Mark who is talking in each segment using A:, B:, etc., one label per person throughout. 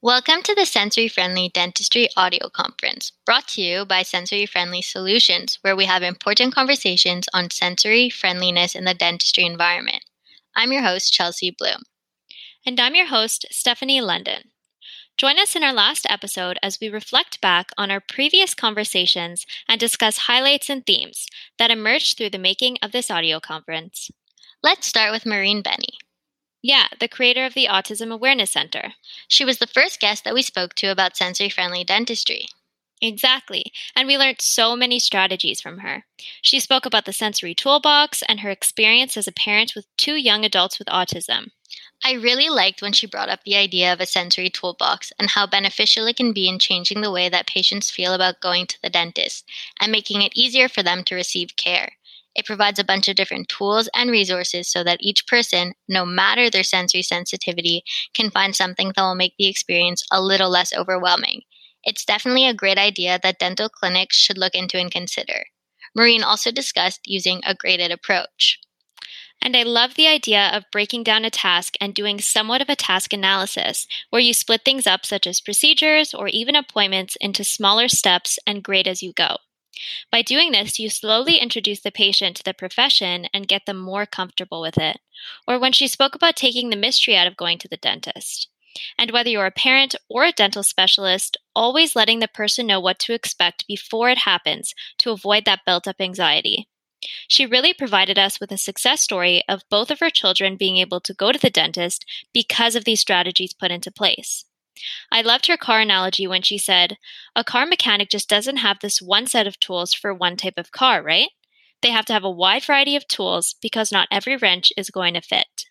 A: Welcome to the Sensory Friendly Dentistry audio conference, brought to you by Sensory Friendly Solutions, where we have important conversations on sensory friendliness in the dentistry environment. I'm your host, Chelsea Bloom.
B: And I'm your host, Stephanie London. Join us in our last episode as we reflect back on our previous conversations and discuss highlights and themes that emerged through the making of this audio conference.
A: Let's start with Maureen Bennie.
B: Yeah, the creator of the Autism Awareness Center.
A: She was the first guest that we spoke to about sensory friendly dentistry.
B: Exactly. And we learned so many strategies from her. She spoke about the sensory toolbox and her experience as a parent with two young adults with autism.
A: I really liked when she brought up the idea of a sensory toolbox and how beneficial it can be in changing the way that patients feel about going to the dentist and making it easier for them to receive care. It provides a bunch of different tools and resources so that each person, no matter their sensory sensitivity, can find something that will make the experience a little less overwhelming. It's definitely a great idea that dental clinics should look into and consider. Maureen also discussed using a graded approach.
B: And I love the idea of breaking down a task and doing somewhat of a task analysis, where you split things up, such as procedures or even appointments, into smaller steps and grade as you go. By doing this, you slowly introduce the patient to the profession and get them more comfortable with it. Or when she spoke about taking the mystery out of going to the dentist. And whether you're a parent or a dental specialist, always letting the person know what to expect before it happens to avoid that built up anxiety. She really provided us with a success story of both of her children being able to go to the dentist because of these strategies put into place. I loved her car analogy when she said, A car mechanic just doesn't have this one set of tools for one type of car, right? They have to have a wide variety of tools because not every wrench is going to fit.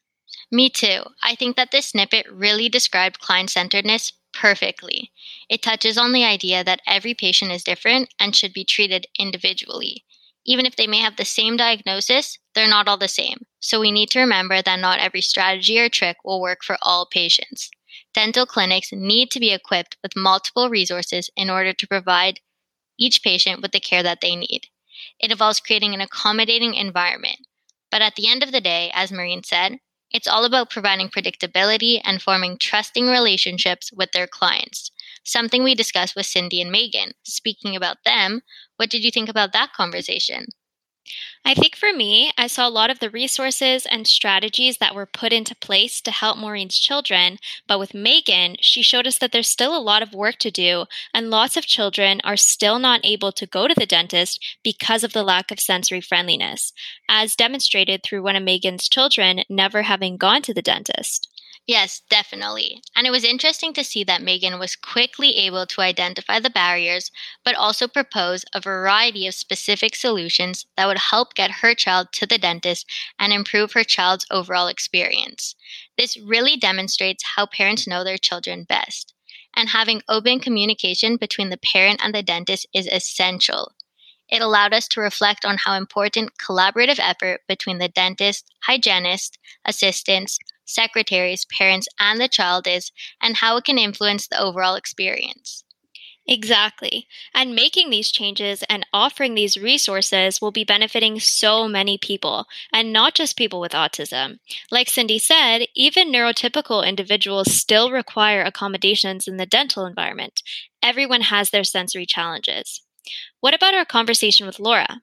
A: Me too. I think that this snippet really described client centeredness perfectly. It touches on the idea that every patient is different and should be treated individually. Even if they may have the same diagnosis, they're not all the same. So we need to remember that not every strategy or trick will work for all patients dental clinics need to be equipped with multiple resources in order to provide each patient with the care that they need. It involves creating an accommodating environment. But at the end of the day, as Maureen said, it's all about providing predictability and forming trusting relationships with their clients, something we discussed with Cindy and Megan. Speaking about them, what did you think about that conversation?
B: I think for me, I saw a lot of the resources and strategies that were put into place to help Maureen's children. But with Megan, she showed us that there's still a lot of work to do, and lots of children are still not able to go to the dentist because of the lack of sensory friendliness, as demonstrated through one of Megan's children never having gone to the dentist.
A: Yes, definitely. And it was interesting to see that Megan was quickly able to identify the barriers, but also propose a variety of specific solutions that would help get her child to the dentist and improve her child's overall experience. This really demonstrates how parents know their children best. And having open communication between the parent and the dentist is essential. It allowed us to reflect on how important collaborative effort between the dentist, hygienist, assistants, secretaries, parents, and the child is, and how it can influence the overall experience.
B: Exactly. And making these changes and offering these resources will be benefiting so many people, and not just people with autism. Like Cindy said, even neurotypical individuals still require accommodations in the dental environment. Everyone has their sensory challenges. What about our conversation with Laura?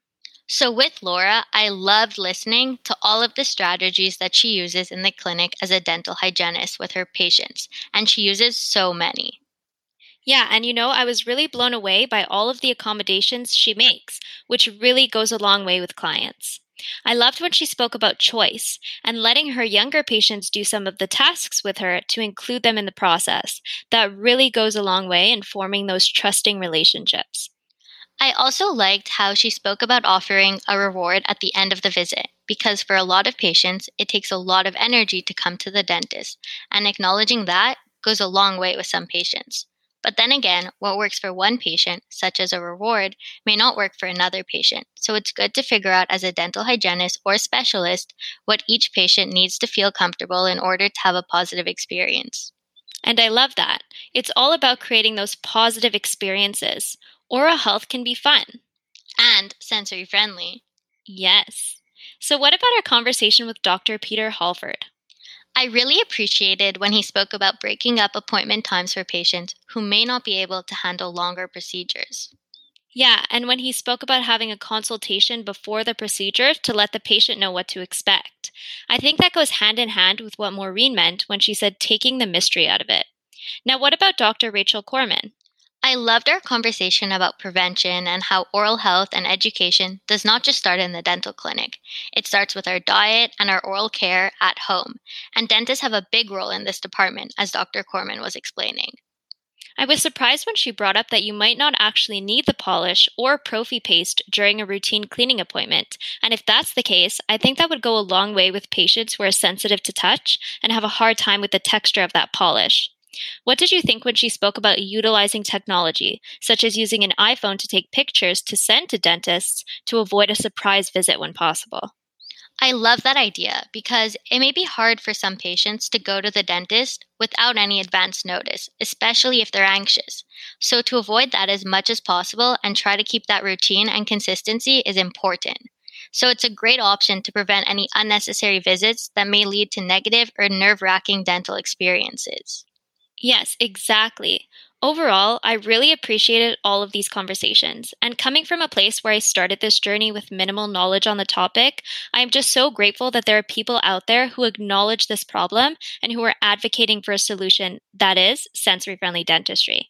A: So, with Laura, I loved listening to all of the strategies that she uses in the clinic as a dental hygienist with her patients, and she uses so many.
B: Yeah, and you know, I was really blown away by all of the accommodations she makes, which really goes a long way with clients. I loved when she spoke about choice and letting her younger patients do some of the tasks with her to include them in the process. That really goes a long way in forming those trusting relationships.
A: I also liked how she spoke about offering a reward at the end of the visit, because for a lot of patients, it takes a lot of energy to come to the dentist, and acknowledging that goes a long way with some patients. But then again, what works for one patient, such as a reward, may not work for another patient. So it's good to figure out as a dental hygienist or specialist what each patient needs to feel comfortable in order to have a positive experience.
B: And I love that. It's all about creating those positive experiences. Oral health can be fun.
A: And sensory friendly.
B: Yes. So, what about our conversation with Dr. Peter Halford?
A: I really appreciated when he spoke about breaking up appointment times for patients who may not be able to handle longer procedures.
B: Yeah, and when he spoke about having a consultation before the procedure to let the patient know what to expect. I think that goes hand in hand with what Maureen meant when she said taking the mystery out of it. Now, what about Dr. Rachel Corman?
A: I loved our conversation about prevention and how oral health and education does not just start in the dental clinic. It starts with our diet and our oral care at home. And dentists have a big role in this department, as Dr. Corman was explaining.
B: I was surprised when she brought up that you might not actually need the polish or prophy paste during a routine cleaning appointment. And if that's the case, I think that would go a long way with patients who are sensitive to touch and have a hard time with the texture of that polish. What did you think when she spoke about utilizing technology, such as using an iPhone to take pictures to send to dentists to avoid a surprise visit when possible?
A: I love that idea because it may be hard for some patients to go to the dentist without any advance notice, especially if they're anxious. So, to avoid that as much as possible and try to keep that routine and consistency is important. So, it's a great option to prevent any unnecessary visits that may lead to negative or nerve wracking dental experiences.
B: Yes, exactly. Overall, I really appreciated all of these conversations. And coming from a place where I started this journey with minimal knowledge on the topic, I am just so grateful that there are people out there who acknowledge this problem and who are advocating for a solution that is sensory friendly dentistry.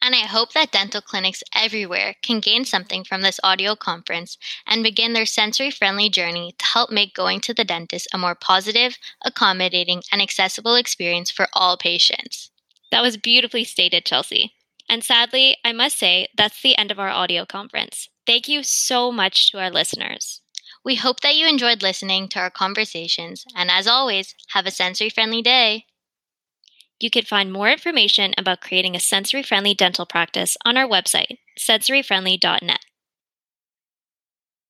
A: And I hope that dental clinics everywhere can gain something from this audio conference and begin their sensory friendly journey to help make going to the dentist a more positive, accommodating, and accessible experience for all patients.
B: That was beautifully stated, Chelsea. And sadly, I must say that's the end of our audio conference. Thank you so much to our listeners.
A: We hope that you enjoyed listening to our conversations, and as always, have a sensory friendly day.
B: You can find more information about creating a sensory friendly dental practice on our website, sensoryfriendly.net.